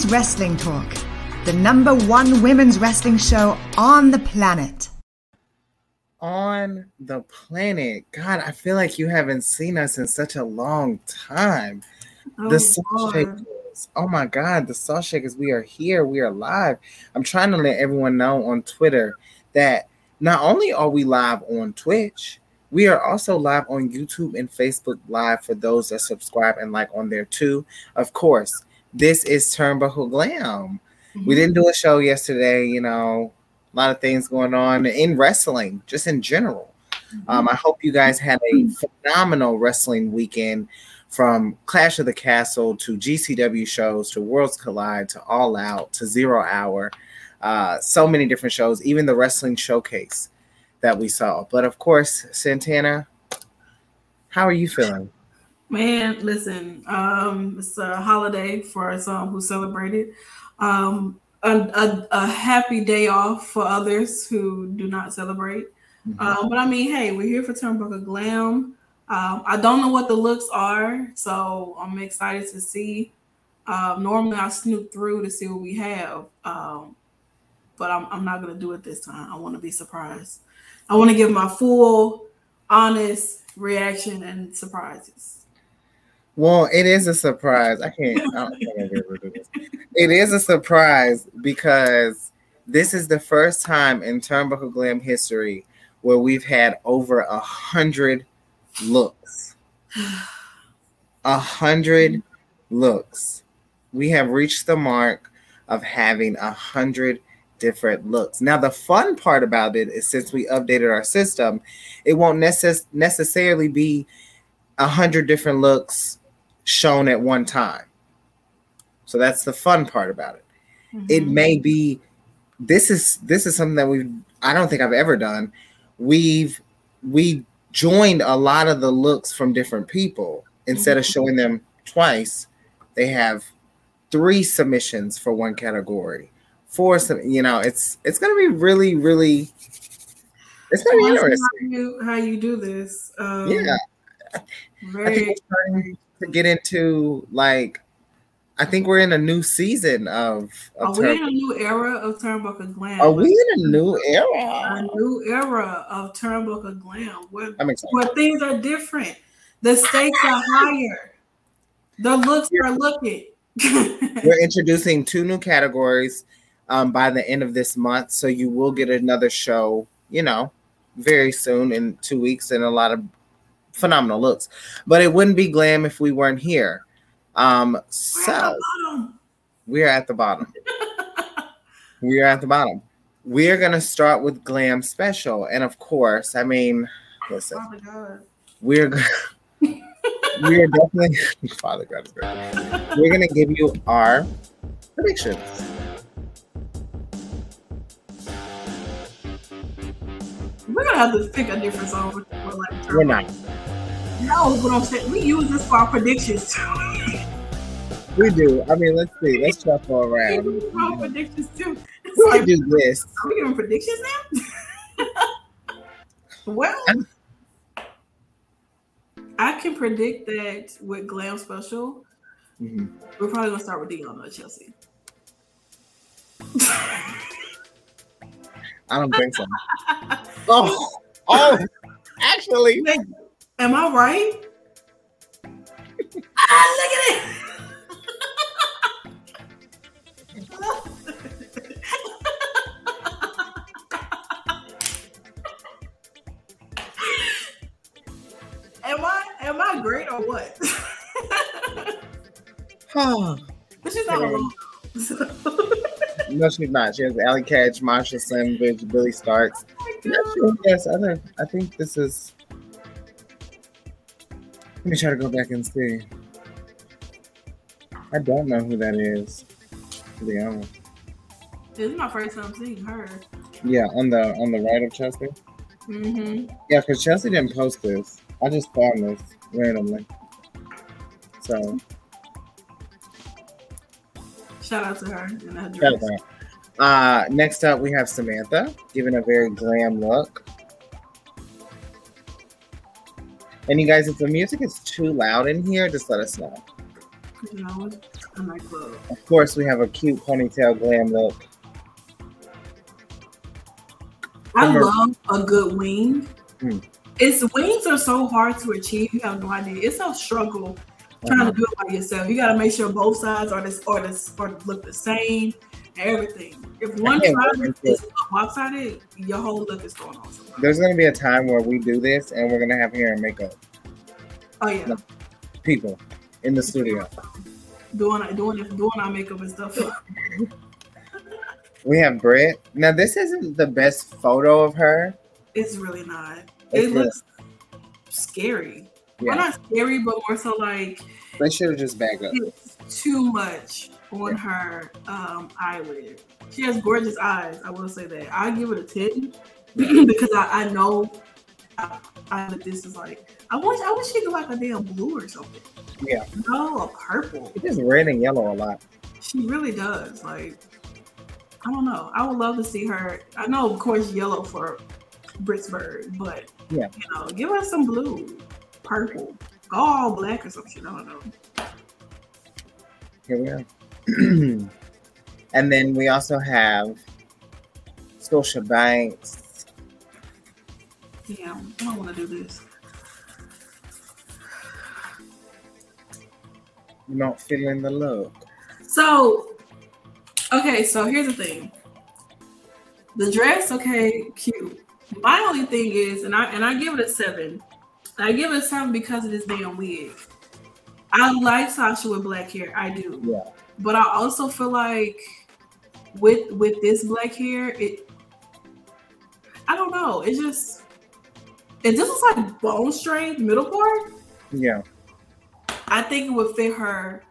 Women's Wrestling Talk, the number one women's wrestling show on the planet. On the planet. God, I feel like you haven't seen us in such a long time. Oh, the Salt Lord. Shakers. Oh my God, the Salt Shakers. We are here. We are live. I'm trying to let everyone know on Twitter that not only are we live on Twitch, we are also live on YouTube and Facebook Live for those that subscribe and like on there too. Of course, this is Turnbuckle Glam. We didn't do a show yesterday, you know, a lot of things going on in wrestling, just in general. Um, I hope you guys had a phenomenal wrestling weekend from Clash of the Castle to GCW shows to Worlds Collide to All Out to Zero Hour. Uh, so many different shows, even the wrestling showcase that we saw. But of course, Santana, how are you feeling? Man, listen, um, it's a holiday for some who celebrate it. Um, a, a, a happy day off for others who do not celebrate. Um, but I mean, hey, we're here for Turnbuckle Glam. Um, I don't know what the looks are, so I'm excited to see. Um, normally, I snoop through to see what we have, um, but I'm, I'm not going to do it this time. I want to be surprised. I want to give my full, honest reaction and surprises. Well, it is a surprise. I can't. I don't think I'll this. It is a surprise because this is the first time in Turnbuckle Glam history where we've had over a hundred looks. A hundred looks. We have reached the mark of having a hundred different looks. Now, the fun part about it is since we updated our system, it won't necess- necessarily be a hundred different looks shown at one time. So that's the fun part about it. It may be this is this is something that we've I don't think I've ever done. We've we joined a lot of the looks from different people instead of showing them twice. They have three submissions for one category. Four, sub- you know, it's it's gonna be really, really. It's be Well, let's see interesting. How you, how you do this? Um, Yeah, I Very, think we're starting to get into like I think we're in a new season of, are of we in a new era of Turnbuckle Glam? Are we in a new era? a new era of Turnbuckle Glam where, where things are different. The stakes are higher. The looks are looking. We're introducing two new categories um, by the end of this month, so you will get another show, you know, very soon in two weeks, and a lot of phenomenal looks. But it wouldn't be glam if we weren't here. Um, so we are at the bottom. we are at the bottom. We are going to start with glam special, and of course, I mean, listen, Oh God. we're we're definitely Father God is great. We're gonna give you our predictions. We're gonna have to pick a different song. Like We're not. No, but I'm saying we use this for our predictions. We do. I mean, let's see. Let's shuffle we around. use it for our predictions too. It's We like, do this. are we giving predictions now? well, I can predict that with Glam Special, Mhm. we're probably gonna start with Deonna or Chelsea. I don't think so. Oh, oh, actually, Am I right? ah, look at it. am I am I great or what? huh. but she's not alone. no, she's not. She has Allie Katch, Marsha Sandridge, Billie Starkz. Sure. Yes, I. I think this is. Let me try to go back and see. I don't know who that is. To be honest. This is my first time seeing her. Yeah, on the on the right of Chelsea. Mm-hmm. Yeah, because Chelsea didn't post this. I just found this randomly. So Shout out to her and her dress. out to her. Uh, next up, we have Samantha giving a very glam look. And you guys, if the music is too loud in here, just let us know. You know, it's a nightclub. Of course, we have a cute ponytail glam look. I Remember- love a good wing. Hmm. It's wings are so hard to achieve. You have no idea. It's a struggle trying Uh-huh. to do it by yourself. You got to make sure both sides are this or this or look the same. and Everything. If one side is lopsided, your whole look is going on. somewhere. There's gonna be a time where we do this, and we're gonna have hair and makeup Oh yeah, people in the studio. doing doing doing our makeup and stuff. We have Britt. Now, this isn't the best photo of her. It's really not. It's It looks scary. Well, not scary, but more so like they should have just backed up. it's too much on her um, eyelid. She has gorgeous eyes. I will say that. I give it a ten because I, I know I, I that this is like. I wish I wish she could like a damn blue or something. Yeah. No, a purple. It's just red and yellow a lot. She really does. Like I don't know. I would love to see her. I know, of course, yellow for Britsburg, but Yeah. you know, give her some blue, purple, all black or something. I don't know. Here we are. and then we also have Sasha Banks. Yeah, I don't want to do this. Not feeling the look. So, okay, so here's the thing. The dress, okay, cute. My only thing is, and I and I give it a seven. I give it a seven because of this damn wig. I like Sasha with black hair, I do, Yeah. but I also feel like with with this black hair, it. I don't know. It just it just looks like bone straight middle part. Yeah. I think it would fit her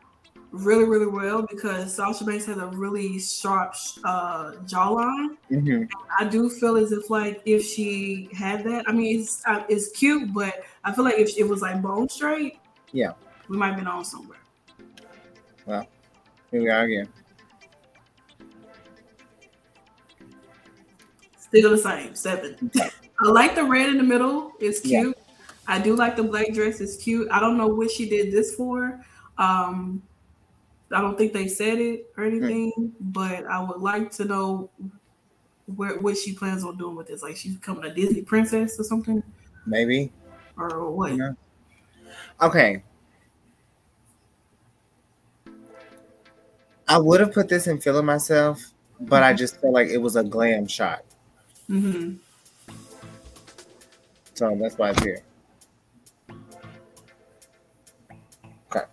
really, really well because Sasha Banks has a really sharp uh, jawline. hmm I do feel as if like if she had that, I mean, it's uh, it's cute, but I feel like if it was like bone straight, Yeah. we might have been on somewhere. Well, here we are again. Still the same, seven. I like the red in the middle. It's Yeah. cute. I do like the black dress. It's cute. I don't know what she did this for. Um, I don't think they said it or anything, but I would like to know where what she plans on doing with this. Like she's becoming a Disney princess or something, Maybe. or what? Yeah. Okay. I would have put this in feeling myself, but I just felt like it was a glam shot. Hmm So that's why it's here. Okay.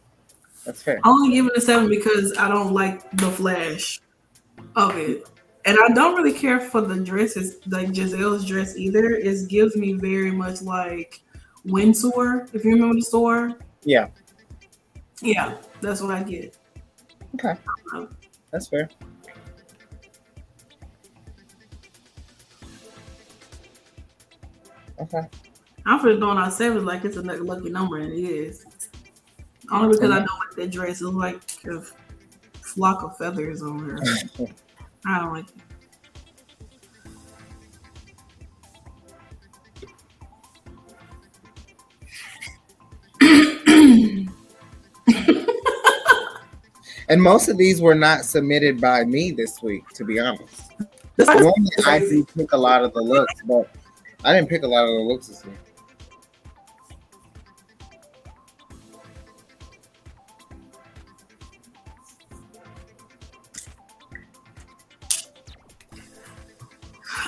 That's fair. I only give it a seven because I don't like the flash of it. And I don't really care for the dresses, like Giselle's dress either. It gives me very much like Windsor, if you remember the store. Yeah. Yeah, that's what I get. Okay. That's fair. Okay. I'm for throwing out seven like it's a lucky number, and it is. Only because I know what that dress is like a flock of feathers on her. I don't like it. And most of these were not submitted by me this week, to be honest. Normally I do pick a lot of the looks, but I didn't pick a lot of the looks this week.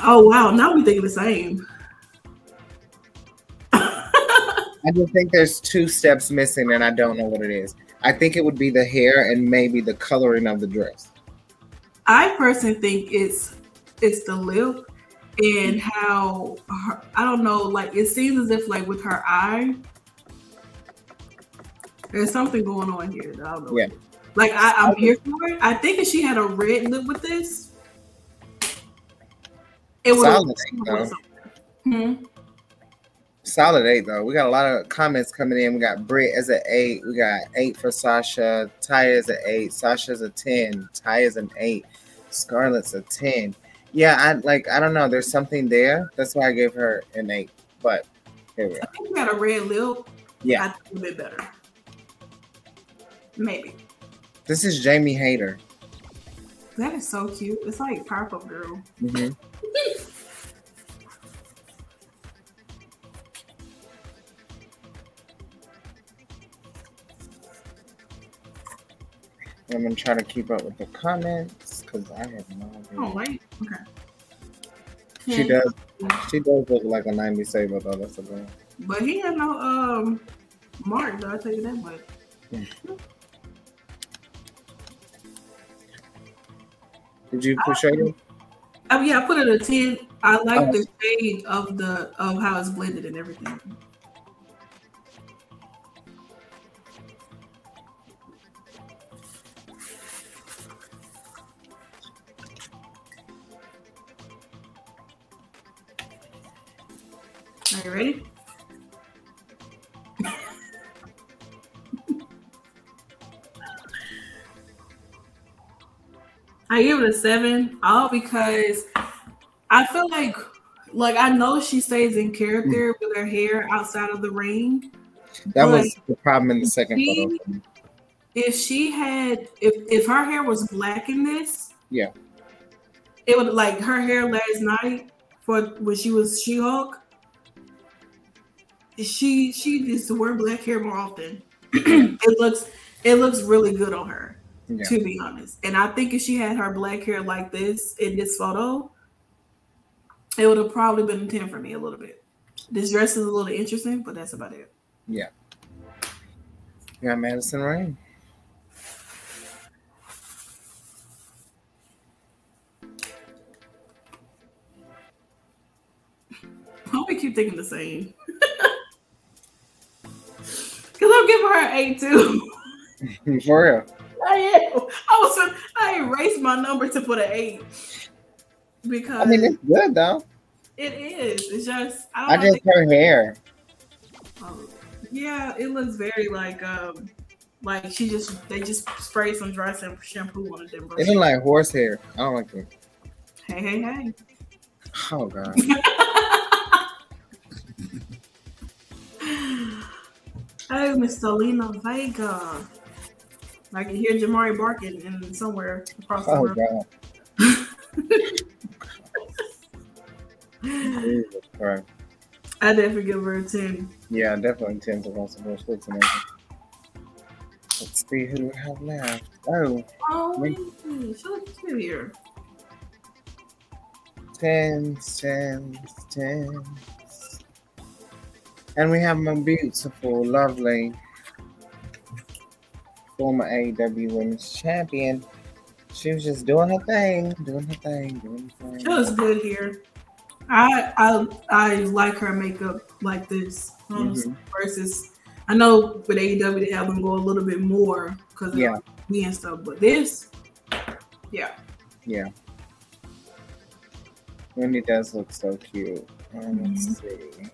Oh wow, now we think the same. I just think there's two steps missing, and I don't know what it is. I think it would be the hair and maybe the coloring of the dress. I personally think it's it's the lip and how her, I don't know, like it seems as if like with her eye, there's something going on here. I don't know. Yeah. Like I, I'm here for it. I think if she had a red lip with this, it would. Solid eight, though. Hmm. Solid eight though. We got a lot of comments coming in. We got Britt as an eight. We got eight for Sasha. Ty is an eight. Sasha's a ten. Ty is an eight. Scarlett's a ten. Yeah, I like. I don't know. There's something there. That's why I gave her an eight. But here we are. I think got a red lip. Yeah. I think a bit better. Maybe. This is Jamie Hayter. That is so cute. It's like Powerpuff Girl. Mhm. I'm gonna try to keep up with the comments because I have no idea. Oh wait. Okay. She Hmm. does. She does look like a 90 saber though. That's a girl. But he had no um mark, though, I'll tell you that much. Did you push over? Oh yeah, I put it in a 10. I like Oh. the shade of the of how it's blended and everything. Are you ready? I give it a seven, all because I feel like, like I know she stays in character mm. with her hair outside of the ring. That was the problem in the second she- photo. If she had, if if her hair was black in this, Yeah. it would like her hair last night for when she was She Hulk. She she needs to wear black hair more often. it looks it looks really good on her. Yeah. to be honest. And I think if she had her black hair like this in this photo, it would have probably been a 10 for me a little bit. This dress is a little interesting, but that's about it. Yeah. You got Madison Rayne. Why we keep thinking the same? Because I'm giving her an 8 too. For real. I am. I was I erased my number to put an 8. Because I mean, it's good though. it is. It's just I I don't know. just her hair. Oh, yeah, it looks very like um like she just they just sprayed some dry shampoo on it. It look like horse hair. I don't like it. Hey, hey, hey. Oh god. Hey, Miss Zelina Vega. I can hear Jamari barking in somewhere across the Oh world. god. Jesus I definitely give her a 10. Yeah, definitely ten to one support looks amazing. Let's see who do we have left. Oh, Oh, Wait. She looks cute here. tens, tens, tens. And we have my beautiful, lovely former AEW Women's Champion. She was just doing her thing, doing her thing, doing her thing. She looks good here. I I I like her makeup like this honestly, versus I know with AEW they have them go a little bit more because of Yeah. me and stuff, but this, yeah, Yeah. Wendy does look so cute. Um, let's see.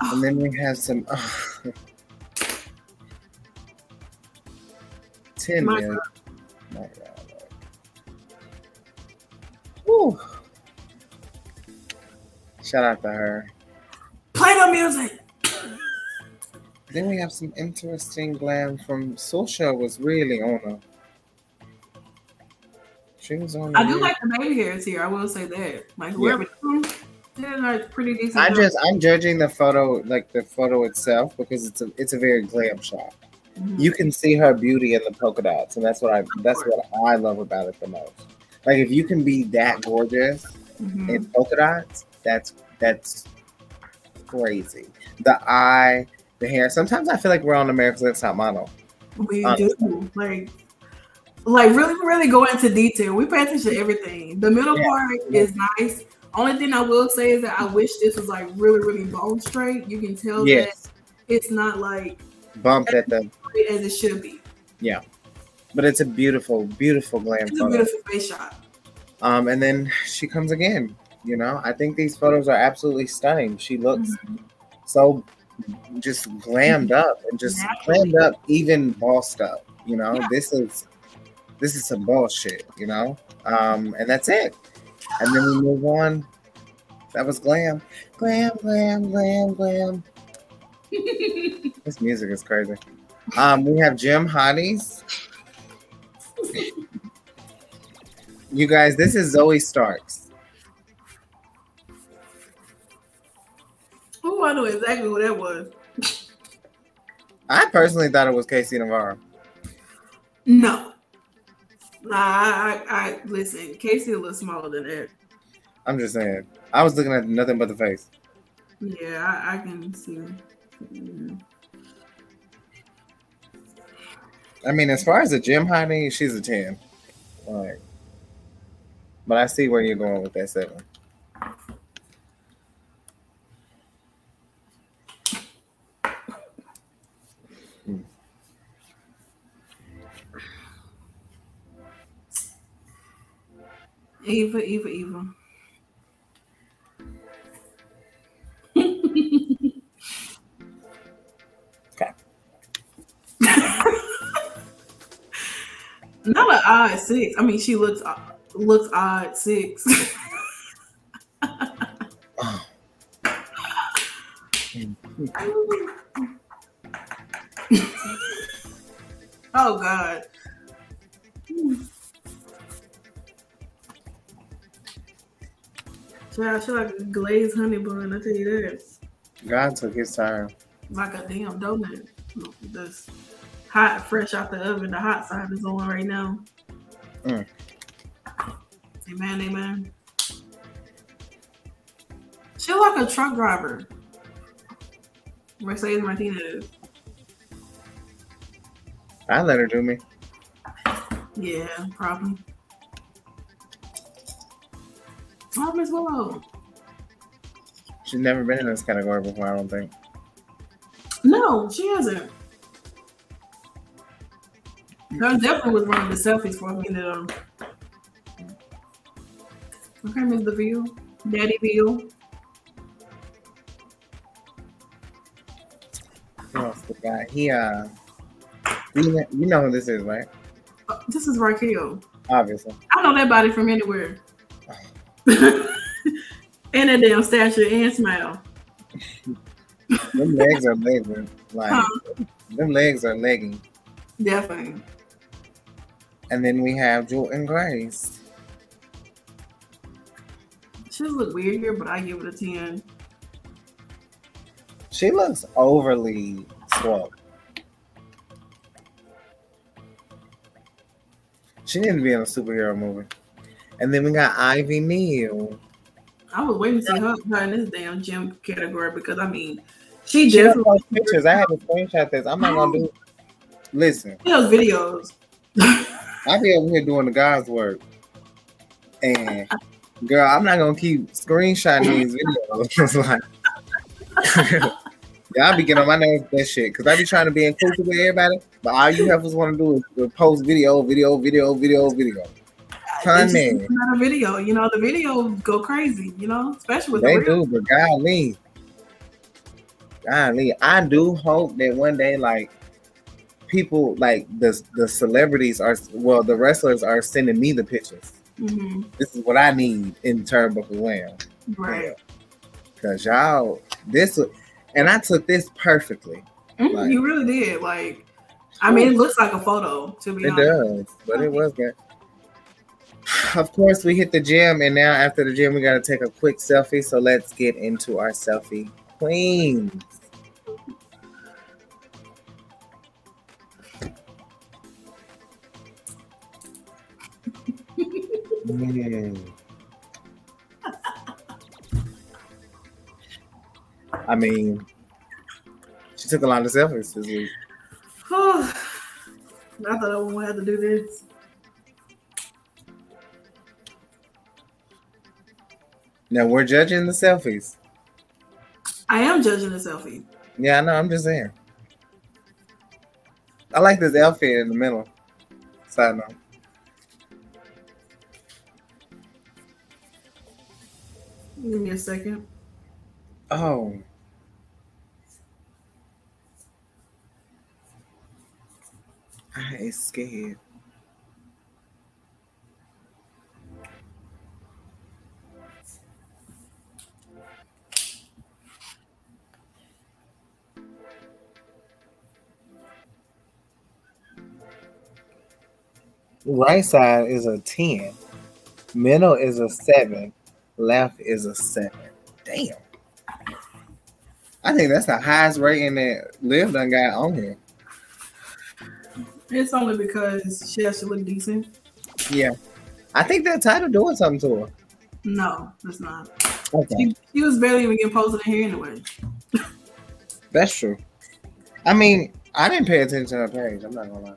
And then we have some. Oh, 10 My million. My God. Whew. Shout out to her. Play the music. Then we have some interesting glam from Social was really on her. She was on. I do like the baby hairs here. I will say that. Like whoever, they're like pretty decent. I just I'm judging the photo like the photo itself because it's a it's a very glam shot. Mhm. You can see her beauty in the polka dots, and that's what I that's what I love about it the most. Like if you can be that gorgeous Mhm. in polka dots, that's that's crazy. The eye, the hair. Sometimes I feel like we're on America's Next Top Model. We Honestly. do like, like really, really go into detail. We pay attention to everything. The middle Yeah. part is nice. Only thing I will say is that I wish this was like really, really bone straight. You can tell Yes, that it's not like bumped at the, as it should be. Yeah, but it's a beautiful, beautiful glam It's a beautiful face shot. Um, and then she comes again. You know, I think these photos are absolutely stunning. She looks so just glammed up and just Naturally. glammed up, even bossed up. You know, this is this is some bullshit. You know, um, and that's it. And then we move on. That was glam, glam, glam, glam, glam. This music is crazy. Um, we have Gym Hotties. You guys, this is Zoe Starks. Oh, I know exactly who that was. I personally thought it was Casey Navarro. No. Nah, I, I, I listen. Casey a little smaller than that. I'm just saying. I was looking at nothing but the face. Yeah, I, I can see. I mean, as far as the gym hottie, she's a 10. Like, but I see where you're going with that seven. Eva, Eva, Eva. Okay. Not an odd six. I mean, she looks uh, looks odd six. Oh. oh God. Child, she like a glazed honey bun. I tell you that. God took his time. Like a damn donut. That's hot, fresh out the oven. The hot side is on right now. Mm. Amen, amen. She like a truck driver. Mercedes Martinez. I let her do me. Yeah, probably. Oh, Miss Willow. She's never been in this category before, I don't think. No, she hasn't. That definitely was one of the selfies for me. That um, okay, Miss DeVille, Daddy Bill. Who else the? He, uh, you know, you know who this is, right? Uh, this is Raquel. Obviously. I know that body from anywhere. and that damn stature and smile. Them legs are legging. Like, Huh. them legs are legging. Definitely. And then we have Jewel Grace. She look weird here, but I give it a 10. She looks overly swole. She needs to be in a superhero movie. And then we got Ivy Nile. I was waiting to see her, her in this damn gym category because I mean, she She post pictures. I had to screenshot this. I'm not gonna do. Listen, those videos. I be over here doing the God's work, and girl, I'm not gonna keep screenshotting these videos. like, y'all be getting on my nerves that shit because I be trying to be inclusive with everybody, but all you heifers want to do is post video, video, video, video, video. Honey. Not a video. You know, the video go crazy. You know, especially with They the do, but golly, golly, I do hope that one day, like people, like the the celebrities are, well, the wrestlers are sending me the pictures. Mhm. This is what I need in Turnbuckle Wham. Right. Cause y'all, this, and I took this perfectly. Mhm, Like- you really did. Like, I mean, it looks like a photo. To be It honest. does, but it was good. Of course, we hit the gym, and now after the gym, we got to take a quick selfie. So let's get into our selfie queens. I mean, she took a lot of selfies this week. I thought I wouldn't have to do this. Now we're judging the selfies. I am judging the selfie. Yeah, I know. I'm just saying. I like this outfit in the middle. Side note. Give me a second. Oh. I is scared. Right side is a 10. Middle is a 7. Left is a 7. Damn. I think that's the highest rating that Liv done got on here. It's only because she has to look decent. Yeah. I think that title doing something to her. No, it's not. Okay. She, she was barely even getting posted in here anyway. That's true. I mean, I didn't pay attention to her page. I'm not gonna lie.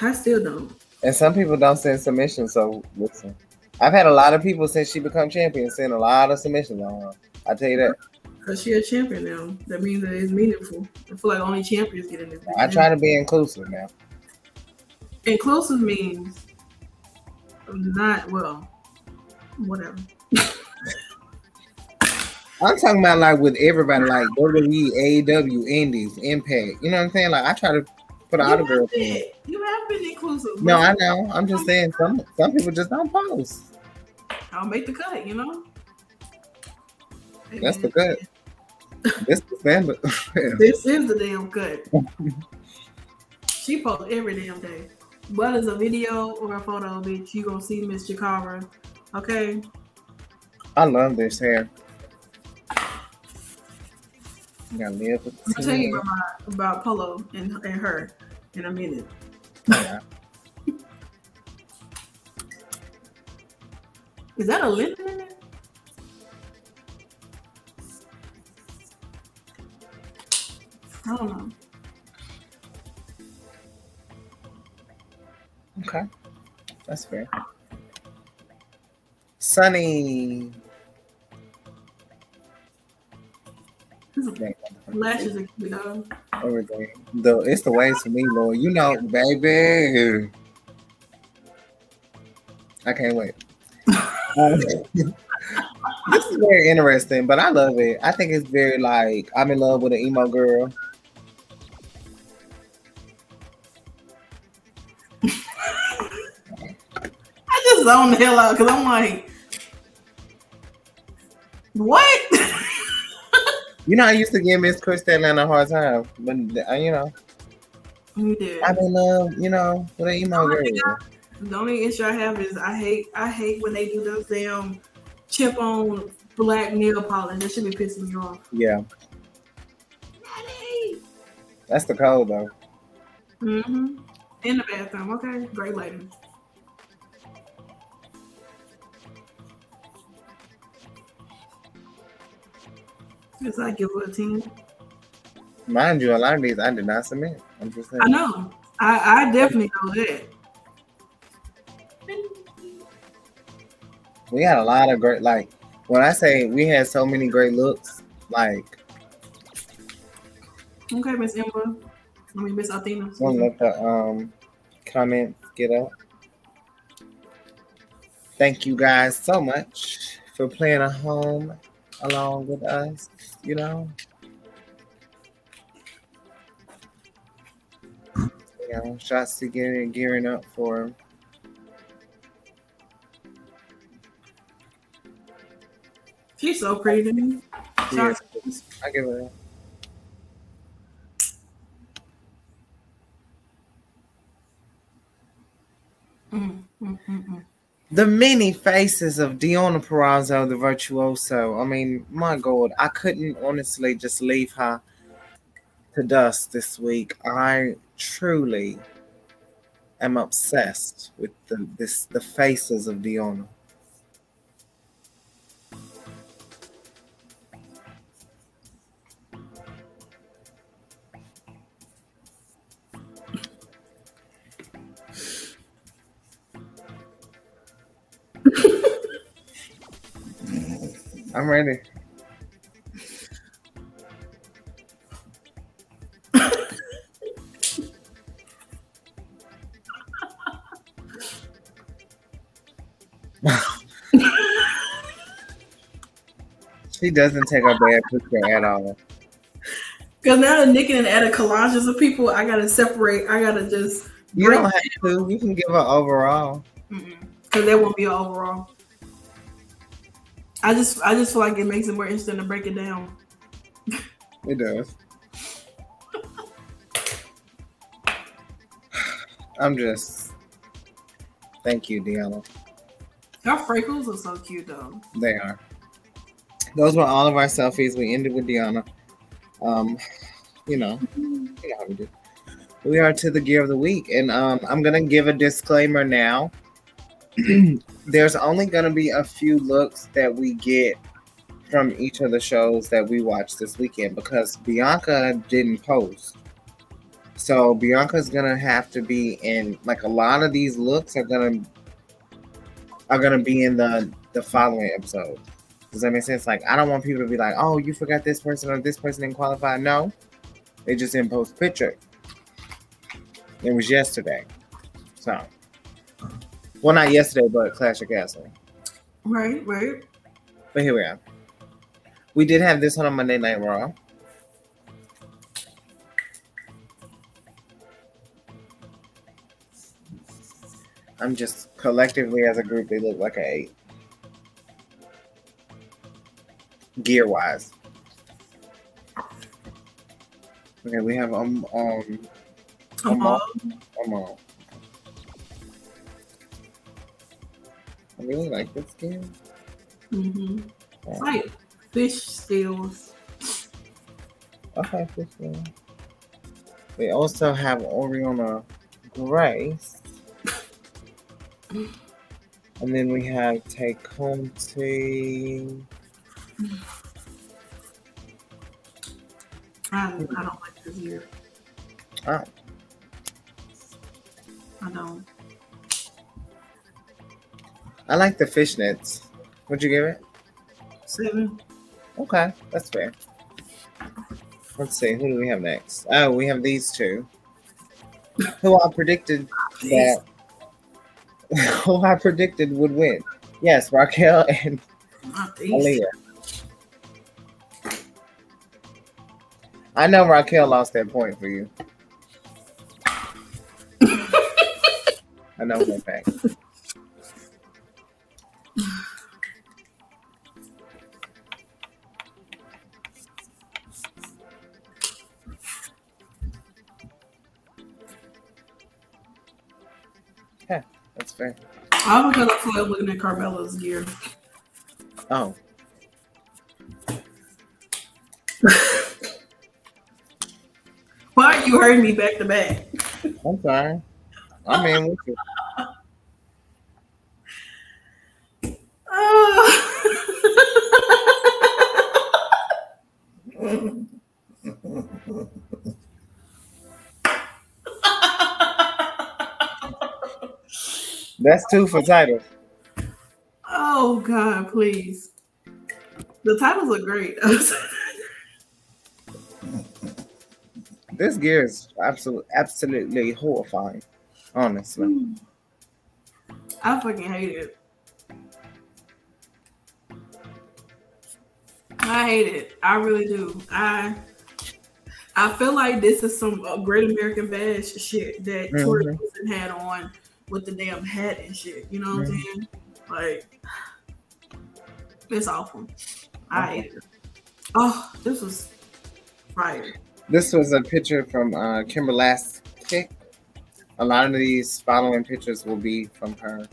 I still don't. And some people don't send submissions, so listen. I've had a lot of people since she become champion send a lot of submissions on her. I tell you that. Because she a champion now. That means that it's meaningful. I feel like only champions get in this. I try to be inclusive now. Inclusive means not, well, whatever. I'm talking about like with everybody, like WWE, AEW, Indies, Impact. You know what I'm saying? Like I try to put all the You have, been, you have been inclusive. No, I know. I'm just saying some some people just don't post. I'll make the cut, you know? That's the cut. This the standard. This is the damn cut. she posts every damn day. Whether it's a video or a photo, bitch, you gonna see Miss Jakara. Okay? I love this hair. You gotta live with I'll tell you about, about Polo and, and her in a minute. yeah. Is that a lip in? I don't know. Okay. That's fair. Sunny. Lashes are cute, though. Everything. The it's the ways for me, Lord. You know, baby. I can't wait. Um, this is very interesting, but I love it. I think it's very like I'm in love with an emo girl. I just zoned the hell out because I'm like, what? You know, I used to give Miss Chris Stanley a hard time, but uh, you know, you did. I'm in love. You know, with an emo girl. The only issue I have is I hate I hate when they do those damn chip on black nail polish. That should be pissing me off. Yeah, Daddy. that's the code though. Mm-hmm. In the bathroom. Okay. Great lighting. Guess I give her a 10. Mind you, a lot of these I did not submit. I'm just saying. I know. I, I definitely know that. We had a lot of great, like when I say we had so many great looks, like Okay, Miss Emma. I mean Miss Athena. one let the um comments get up. thank you guys so much for playing a home along with us. You know, you know, shots to get getting gearing up for. She's so pretty to me. Yeah, I give it. A, Mm, mm, mm, mm. The many faces of Deonna Purrazzo, the virtuoso. I mean, my God, I couldn't honestly just leave her to dust this week. I truly am obsessed with the this the faces of Diona. She doesn't take a bad picture at all. Cause now the Nick and added collages of people, I gotta separate. I gotta just You don't have to. You can give her overall. because that won't be an overall. I just I just feel like it makes it more interesting to break it down. It does. I'm just. Thank you, Deonna. Her freckles are so cute though. They are. Those were all of our selfies. We ended with Deonna. Um, you know, you know how we do. We are to the gear of the week, and um, I'm gonna give a disclaimer now. There's only gonna be a few looks that we get from each of the shows that we watched this weekend because Bianca didn't post. So Bianca's gonna have to be in like a lot of these looks are gonna are gonna be in the the following episode. Does that make sense? Like I don't want people to be like, oh, you forgot this person or this person didn't qualify. No, they just didn't post picture. It was yesterday. So well not yesterday, but Clash of Castle. Right, right. But here we are. We did have this one on Monday Night Raw. I'm just collectively as a group, they look like a eight. Gear wise. Okay, we have um um Amal. Amal. I really like this game. Mm-hmm. It's like fish scales. Okay, fish one. We also have Arianna Grace. And then we have Taekonti. I, I don't like this year. Oh, I don't. I like the fishnets. What'd you give it? Seven. Okay, that's fair. Let's see, who do we have next? Oh, we have these two. Who I predicted that who I predicted would win. Yes, Raquel and. Aaliyah. I know Raquel lost that point for you. I know that fact. I'm feel like looking at Carmella's gear. Oh, Why are you hurting me back to back? I'm sorry. I mean, That's two for title. Oh God, please. The titles are great. this gear is absolutely absolutely horrifying, honestly. I fucking hate it. I hate it. I really do. I I feel like this is some Great American Bash shit that mm-hmm. Tori had on with the damn hat and shit. You know what I'm saying? Like, it's awful. I. Oh, this was fire. This was a picture from uh, Kimber last pick. A lot of these following pictures will be from her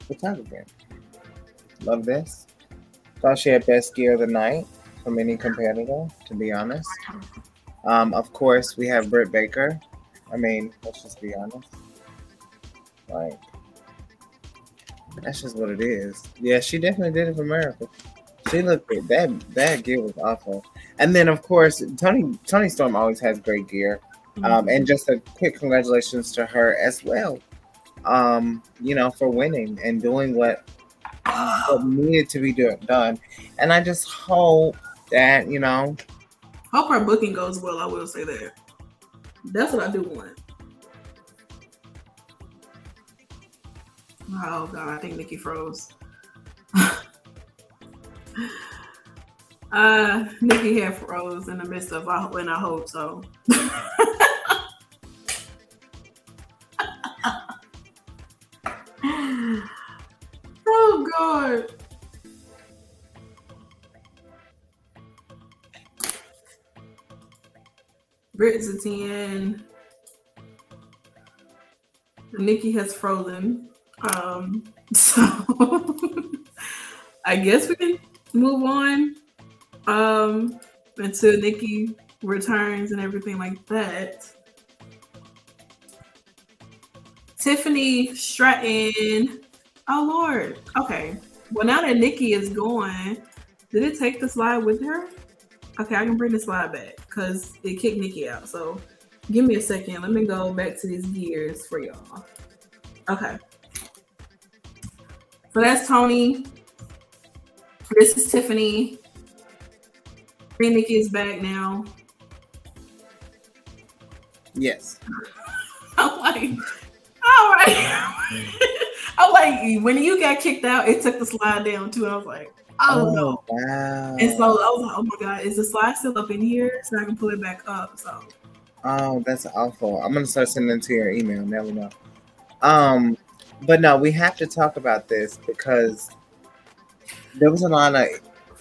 photography. Love this. Thought she had best gear of the night from any competitor, to be honest. Um, of course, we have Britt Baker. I mean, let's just be honest. Like, that's just what it is. Yeah, she definitely did it for America. She looked good. That that gear was awful. And then of course Toni Toni Storm always has great gear. Um, and just a quick congratulations to her as well. Um, you know, for winning and doing what what needed to be do- done. And I just hope that, you know, Hope our booking goes well. I will say that. That's what I do want. Oh god, I think Nikki froze. uh, Nikki had froze in the midst of I and I hope so. oh god. Britt's a 10. Nikki has frozen. Um, so I guess we can move on um, until Nikki returns and everything like that. Tiffany Stratton. Oh Lord. Okay. Well, now that Nikki is gone, did it take the slide with her? Okay, I can bring the slide back because it kicked Nikki out. So give me a second. Let me go back to these gears for y'all. Okay. So that's Toni. This is Tiffany. Nikki is back now. yes. I'm like, all right. I'm like, when you got kicked out, it took the slide down too. I was like, oh, no. wow. And so I was like, oh my god, is the slide still up in here so I can pull it back up? So Oh, that's awful. I'm gonna start sending it to your email. Never know. Um, but no, we have to talk about this because there was a lot of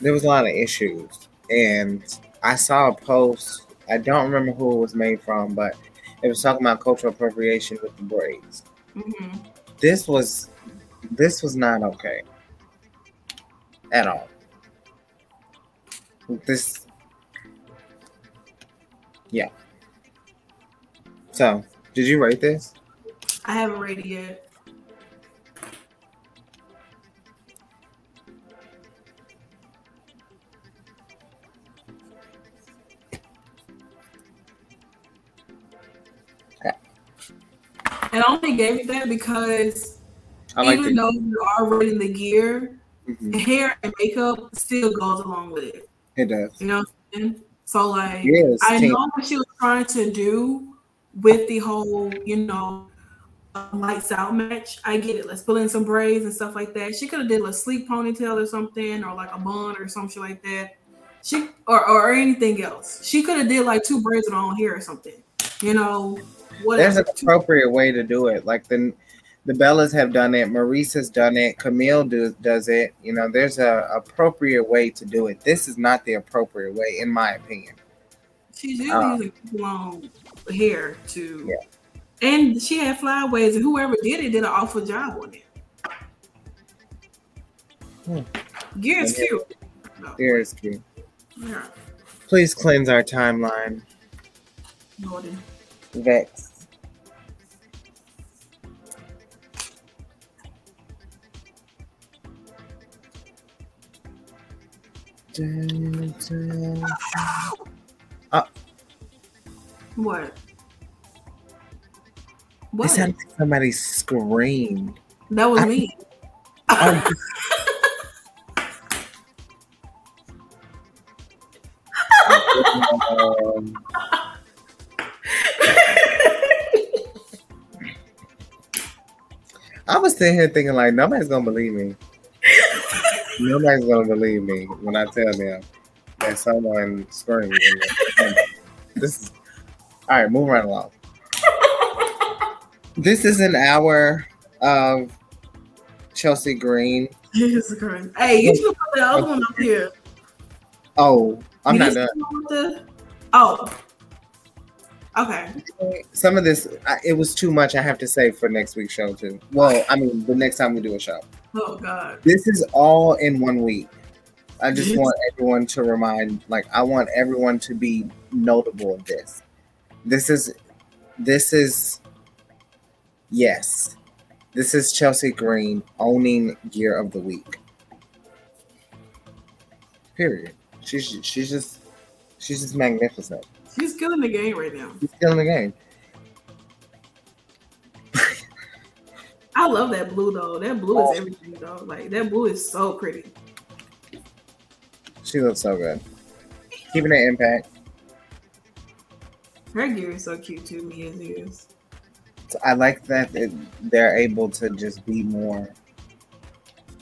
there was a lot of issues, and I saw a post. I don't remember who it was made from, but it was talking about cultural appropriation with the braids. mhm. This was this was not okay at all. This, yeah. So, did you write this? I haven't rated it yet. And I only gave it that because I like even though you are rating the gear, Mhm, hair and makeup still goes along with it. it does. You know what I'm saying? So like Yes, I know what she was trying to do with the whole, you know, uh, lights out match. I get it. Let's pull in some braids and stuff like that. She could have did a sleek ponytail or something, or like a bun or something like that. She or or anything else. She could have did like two braids in her own hair or something. You know, There's an appropriate way to do it. Like the the Bellas have done it. Maurice has done it. Camille do, does it. You know, there's a appropriate way to do it. This is not the appropriate way, in my opinion. She's usually Uh, using long hair to. Yeah. And she had flyaways, and whoever did it did an awful job on it. Hmm. Gear is cute. No, There's key. yeah. Please cleanse our timeline. Jordan. Vex. Dun, dun. What? It What? sounded like somebody screamed. that was I- me. Um, I was sitting here thinking like nobody's gonna believe me. Nobody's gonna believe me when I tell them that someone screamed. this is all right. Move right along. This is an hour of Chelsea Green. Jesus Christ. Hey, you should put the other one up here. Oh, I'm You not done. the- Oh. Okay. Some of this, I- it was too much. I have to say for next week's show too. Well, I mean, the next time we do a show. Oh God. This is all in one week. I just Yes. want everyone to remind, like, I want everyone to be notable of this. This is, this is, yes, this is Chelsea Green owning Gear of the Week. Period. She's she's just she's just magnificent. She's killing the game right now. He's killing the game. I love that blue though. That blue is everything though. Like that blue is so pretty. She looks so good. Keeping an impact. Her gear is so cute too. Me as is. I like that it, they're able to just be more.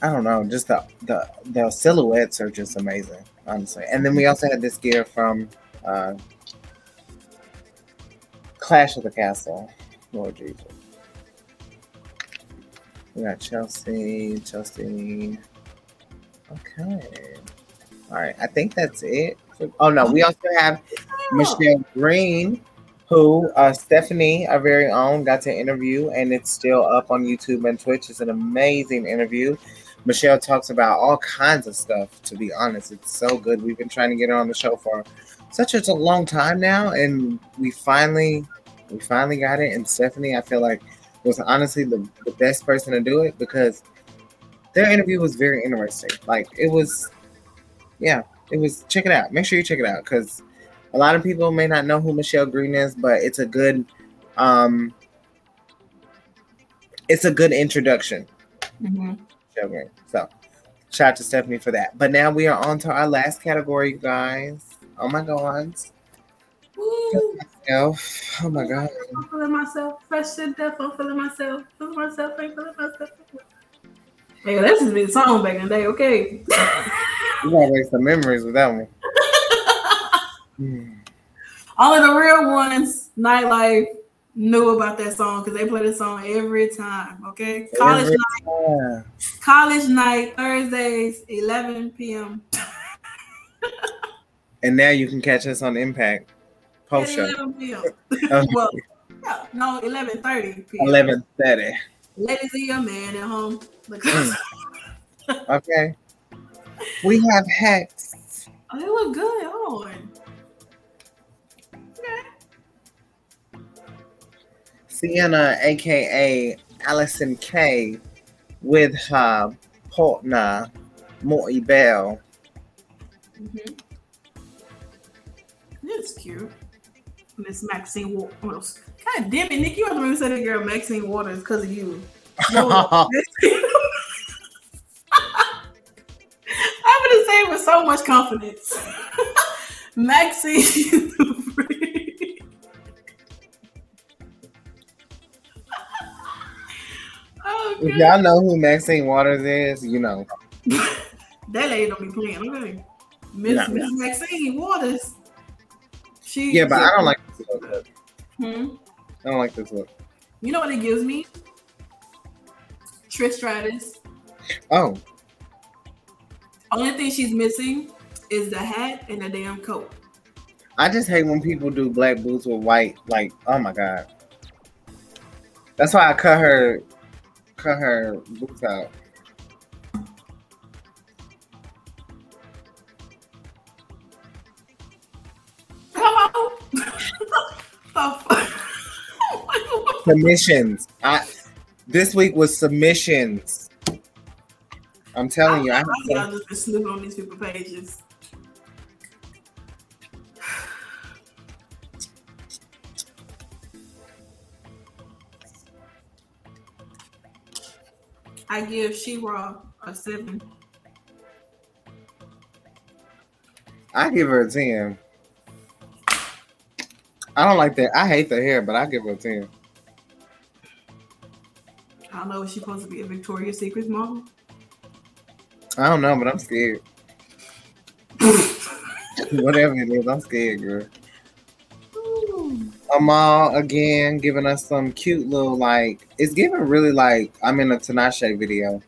I don't know, just the the the silhouettes are just amazing, honestly. And then we also had this gear from uh, Clash of the Castle. Lord Jesus. We got Chelsea, Chelsea. Okay. All right. I think that's it. Oh no, we also have Michelle Green, who uh, Stephanie, our very own, got to interview, and it's still up on YouTube and Twitch. It's an amazing interview. Michelle talks about all kinds of stuff. To be honest, it's so good. We've been trying to get her on the show for such a long time now, and we finally, we finally got it. And Stephanie, I feel like was honestly the, the best person to do it because their interview was very interesting. Like it was, yeah, it was. Check it out. Make sure you check it out because a lot of people may not know who Michelle Green is, but it's a good, um, it's a good introduction. Mhm. Michelle Green. So, shout out to Stephanie for that. But now we are on to our last category, guys. Oh my god. Woo. Elf. Oh my god. I'm feeling myself. Fresh to death. I'm feeling myself. Feeling myself. Ain't feeling myself. Hey, that's just been song back in the day. Okay. You gotta make some memories with that one. Hmm. Only the real ones, nightlife, knew about that song because they play the song every time. Okay. College Every night. time. College night. Thursdays, 11 p.m. And now you can catch us on Impact post show. 11 p.m. Well, yeah, no, 11:30 p.m. Eleven thirty. Ladies and your man at home. Mm. Okay. We have Hex. oh, they look good. On. Sienna, aka Allysin Kay, with her partner Marti Belle. Mm-hmm. That's cute. Miss Maxine Waters. Oh, God damn it, Nick, you have to remember say that girl Maxine Waters because of you. No, I'm gonna say it with so much confidence. Maxine. oh, if y'all know who Maxine Waters is, you know. That lady don't be playing, okay? Miss. Miss Maxine Waters. She Yeah, but I don't like. Hmm? I don't like this look. You know what it gives me? Trish Stratus. Oh, Only thing she's missing is the hat and the damn coat. I just hate when people do black boots with white. Like, oh my god. That's why I cut her, cut her boots out. Submissions. I this week was submissions. I'm telling you, I I some- I've just been snooping on these people's pages. I give She-Ra a seven. I give her a 10. I don't like that. I hate the hair, but I give her a 10. I don't know if she's supposed to be a Victoria's Secret model. I don't know, but I'm scared. Whatever it is, I'm scared, girl. Amal again giving us some cute little like it's giving really like I'm in a Tinashe video.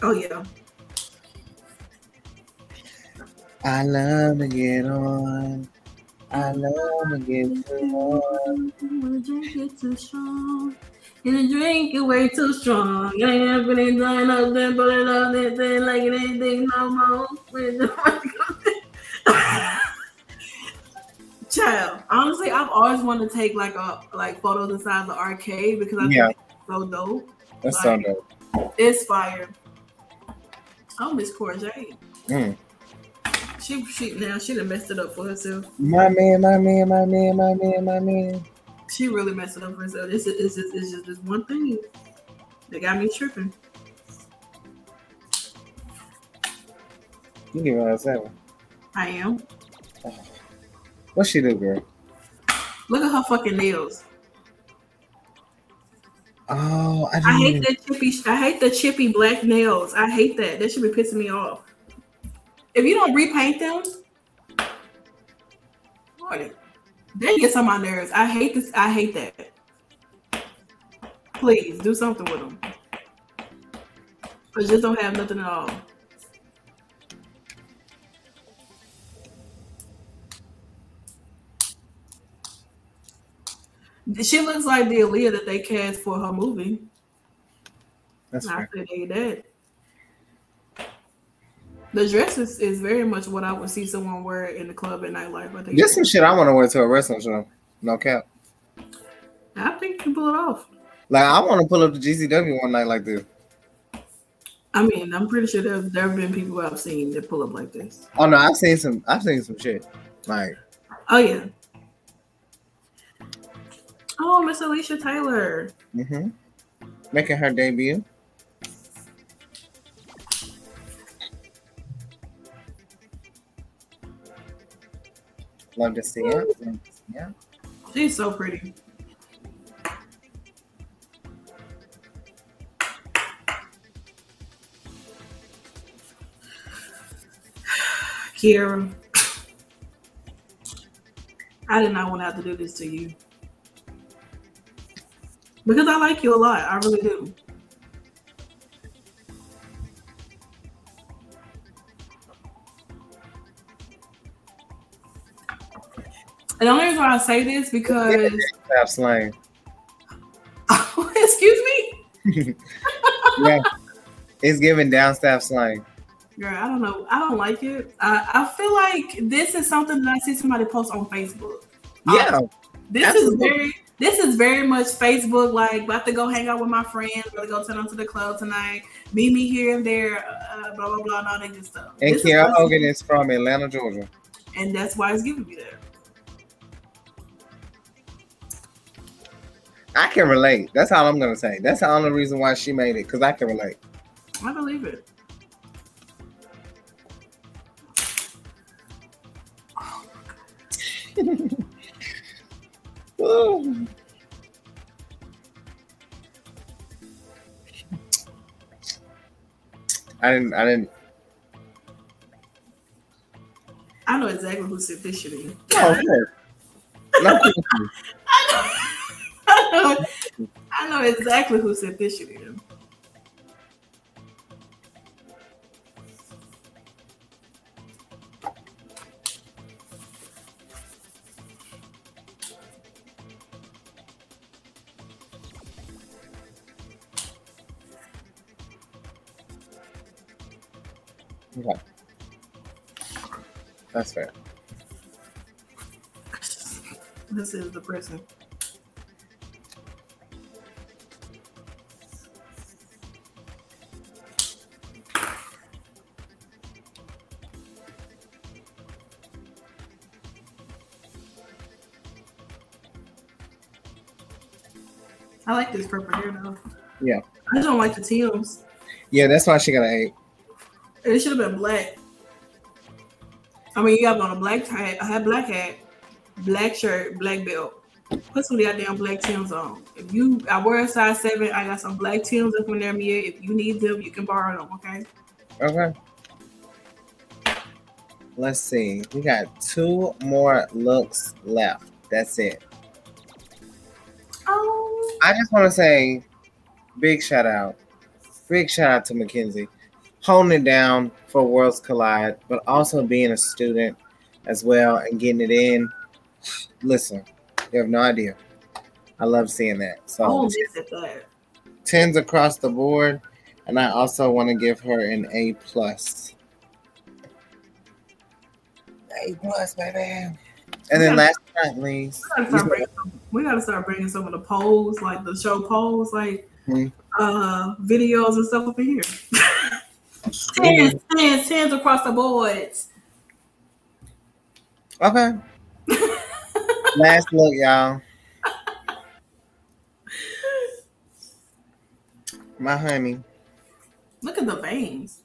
Oh yeah. I love to get on. I love to get on. When the drink too strong, and the drink is way too strong. You ain't been done up there, but it up there, thing like it ain't thing no more. Child, honestly, I've always wanted to take like a like photos inside the arcade because I think it's so dope. That's so dope. It's fire. Oh, Miss Courgette. Mm. She she now she done messed it up for herself. My man, my man, my man, my man, my man. She really messed it up for herself. This is it's just, it's just this one thing that got me tripping. You give her a seven. I am. What's she do, girl? Look at her fucking nails. Oh, I I hate even- that chippy. I hate the chippy black nails. I hate that. That should be pissing me off. If you don't repaint them, Lord, they get on my nerves. I hate this. I hate that. Please do something with them. But just don't have nothing at all. She looks like the Aaliyah that they cast for her movie. That's I fair. said hey, that. The dress is, is very much what I would see someone wear in the club at nightlife. I think. This some shit I want to wear to a wrestling show. No cap. I think you can pull it off. Like I want to pull up the GCW one night like this. I mean, I'm pretty sure there there have been people I've seen that pull up like this. Oh no, I've seen some. I've seen some shit. Like Oh yeah. Oh, Miss Alicia Taylor. hmm making her debut. Love to see it. It. She's so pretty. Kiera. I did not want to have to do this to you. Because I like you a lot. I really do. The only reason why I say this because Stop slang. excuse me. Yeah, it's giving down staff slang. Girl, I don't know. I don't like it. I, I feel like this is something that I see somebody post on Facebook. Yeah, This Absolutely. is very this is very much Facebook, like about to go hang out with my friends, about to go turn on to the club tonight, meet me here and there, uh, blah blah blah, and all that good stuff. and This Kiera Hogan is from Atlanta, Georgia. and that's why it's giving me that. I can relate. That's all I'm gonna say. That's the only reason why she made it because I can relate. I believe it. Ooh. I didn't. I didn't. I know exactly who sent this shit in. Oh, of course. No question. I know, exactly who sent this shit in. Okay. That's fair. This is the person. Like this purple hair though. Yeah. I just don't like the Tims. Yeah, that's why she got an eight. It should have been black. I mean, you got on a black hat, I had black hat, black shirt, black belt. Put some goddamn black Tims on. If you, I wear a size seven. I got some black Tims up in there, Mia. If you need them, you can borrow them. Okay. Okay. Let's see. We got two more looks left. That's it. I just want to say big shout out. Big shout out to Mackenzie. Holding it down for Worlds Collide, but also being a student as well and getting it in. Listen, you have no idea. I love seeing that. So oh, miss it that. tens across the board, and I also want to give her an A plus. A plus, baby. And then last but not least, We gotta, start bringing some, we gotta start bringing some of the polls, like the show polls, like Hmm. uh videos and stuff over here. tens, tens, tens across the boards. okay. last look, y'all. My honey. Look at the veins.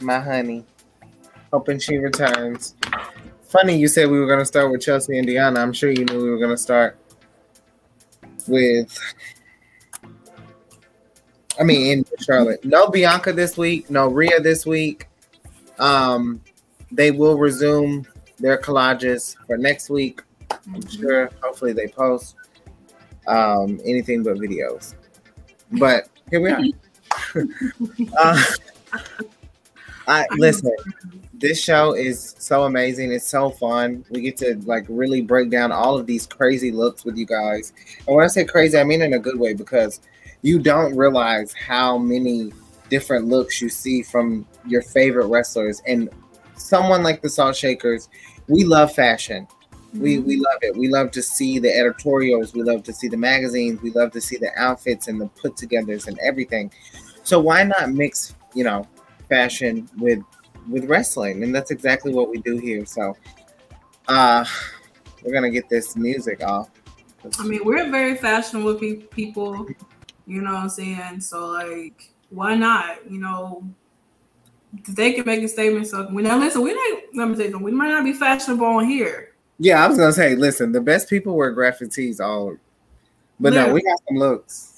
my honey. Hoping she returns. Funny you said we were gonna start with Chelsea and Deonna. I'm sure you knew we were gonna start with I mean in Charlotte. No Bianca this week, no Rhea this week. Um they will resume their collages for next week. I'm sure hopefully they post um anything but videos. But here we are. uh, I listen. This show is so amazing. It's so fun. We get to like really break down all of these crazy looks with you guys. And when I say crazy, I mean in a good way because you don't realize how many different looks you see from your favorite wrestlers. And someone like the Salt Shakers, we love fashion. We we mm-hmm. love it. We love to see the editorials. We love to see the magazines. We love to see the outfits and the put togethers and everything. So why not mix, you know, fashion with with wrestling? And that's exactly what we do here. So uh we're gonna get this music off. I mean, we're very fashionable pe- people, you know what I'm saying? So, like, why not? You know, they can make a statement. So, we now listen, we not, let me tell you something, we might not be fashionable on here. Yeah, I was gonna say, listen, the best people wear graphic tees all but no, we got some looks.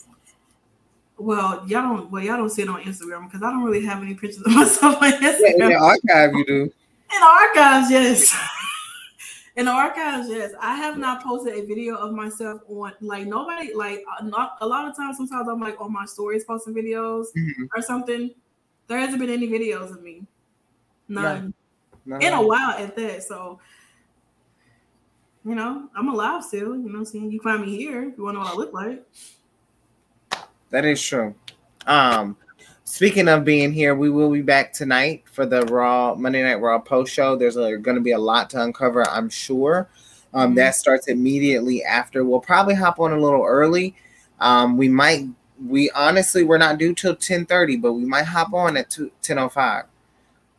Well, y'all don't, well, y'all don't see it on Instagram because I don't really have any pictures of myself on Instagram. Yeah, in the archive you do. In the archives, yes. In the archives, yes. I have not posted a video of myself on like nobody like uh, not a lot of times. Sometimes I'm like on my stories posting videos Mhm. or something. There hasn't been any videos of me, none No. in a while at that. So, you know, I'm alive still. You know, saying you find me here. if You want to know what I look like? That is true. Um, speaking of being here, we will be back tonight for the Raw Monday Night Raw post show. There's going to be a lot to uncover, I'm sure. Um, that starts immediately after. We'll probably hop on a little early. Um, we might. We honestly we're not due till 10:30, but we might hop on at 2, 10:05.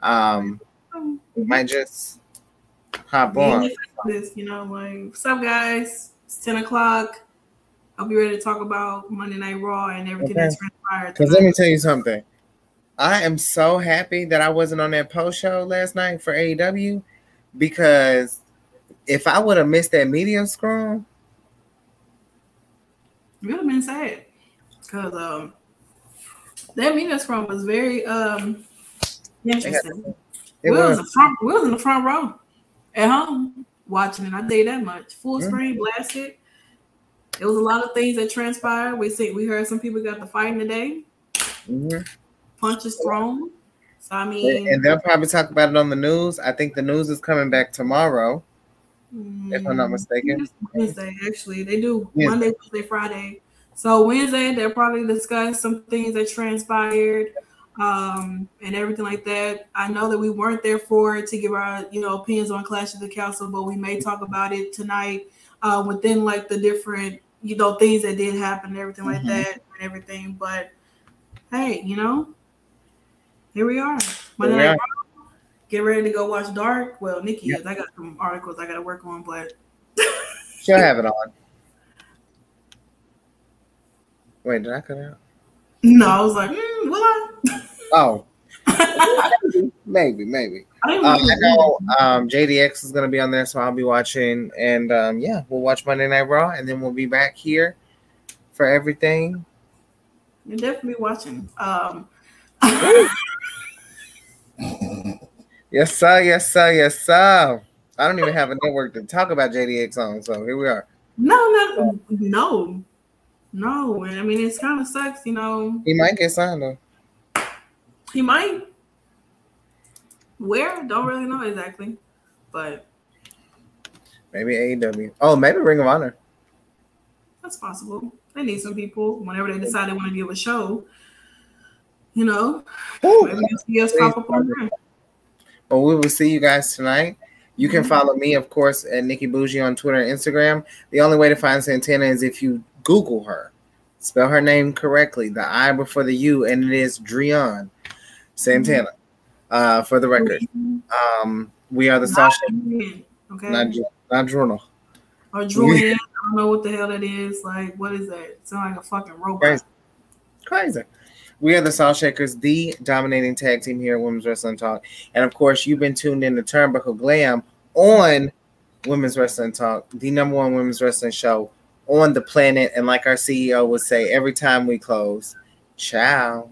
Um, we might just hop on. this, you know, like what's up, guys? It's ten o'clock. I'll be ready to talk about Monday Night Raw and everything Okay. that's transpired. Because let me tell you something. I am so happy that I wasn't on that post show last night for AEW because if I would have missed that media scrum, you would have been sad because um that media scrum was very um interesting. it we was, in the front we was in the front row at home watching it. I tell you that much. Full Yeah. screen blasted. It was a lot of things that transpired. We see we heard some people got the fighting today, Mhm. punches thrown. So I mean and they'll probably talk about it on the news. I think the news is coming back tomorrow, if I'm not mistaken. Wednesday, actually. They do Yeah. Monday, Wednesday, Friday. So Wednesday, they'll probably discuss some things that transpired um, and everything like that. I know that we weren't there for it to give our, you know, opinions on Clash of the Castle, but we may talk about it tonight uh, within like the different, you know, things that did happen and everything like Mhm. that and everything. But hey, you know, here we are. Monday are. Get ready to go watch Dark. Well, Nikki is. I got some articles I got to work on, but She'll have it on. Wait, did I cut out? No, I was like, mm, will I? Oh, maybe, maybe. I Um, I know um, JDX is going to be on there, so I'll be watching. And um, yeah, we'll watch Monday Night Raw, and then we'll be back here for everything You're definitely watching. Um, yes, sir. Yes, sir. Yes, sir. I don't even have a network to talk about JDX on, so here we are. no, no, no, no. I mean, it's kind of sucks, you know. He might get signed though. He might. Where? Don't really know exactly, but Maybe AEW. Oh, maybe Ring of Honor. that's possible. They need some people whenever they decide they want to give a show. You know, Woo. maybe you'll see us pop up on there. Well, we will see you guys tonight. You can mm-hmm. follow me, of course, at Nikki Booshie on Twitter and Instagram. The only way to find Santana is if you Google her. Spell her name correctly, the I before the U, and it is Driune Santana. Uh, for the record, um, we are the Sasha, okay. not not Journal. or Julian. I don't know what the hell that is. Like, what is that? Sounds like a fucking robot. Crazy. Crazy. We are the Salt Shakers, the dominating tag team here at Women's Wrestling Talk. And of course, you've been tuned in to Turnbuckle Glam on Women's Wrestling Talk, the number one women's wrestling show on the planet. And like our CEO would say every time we close, ciao.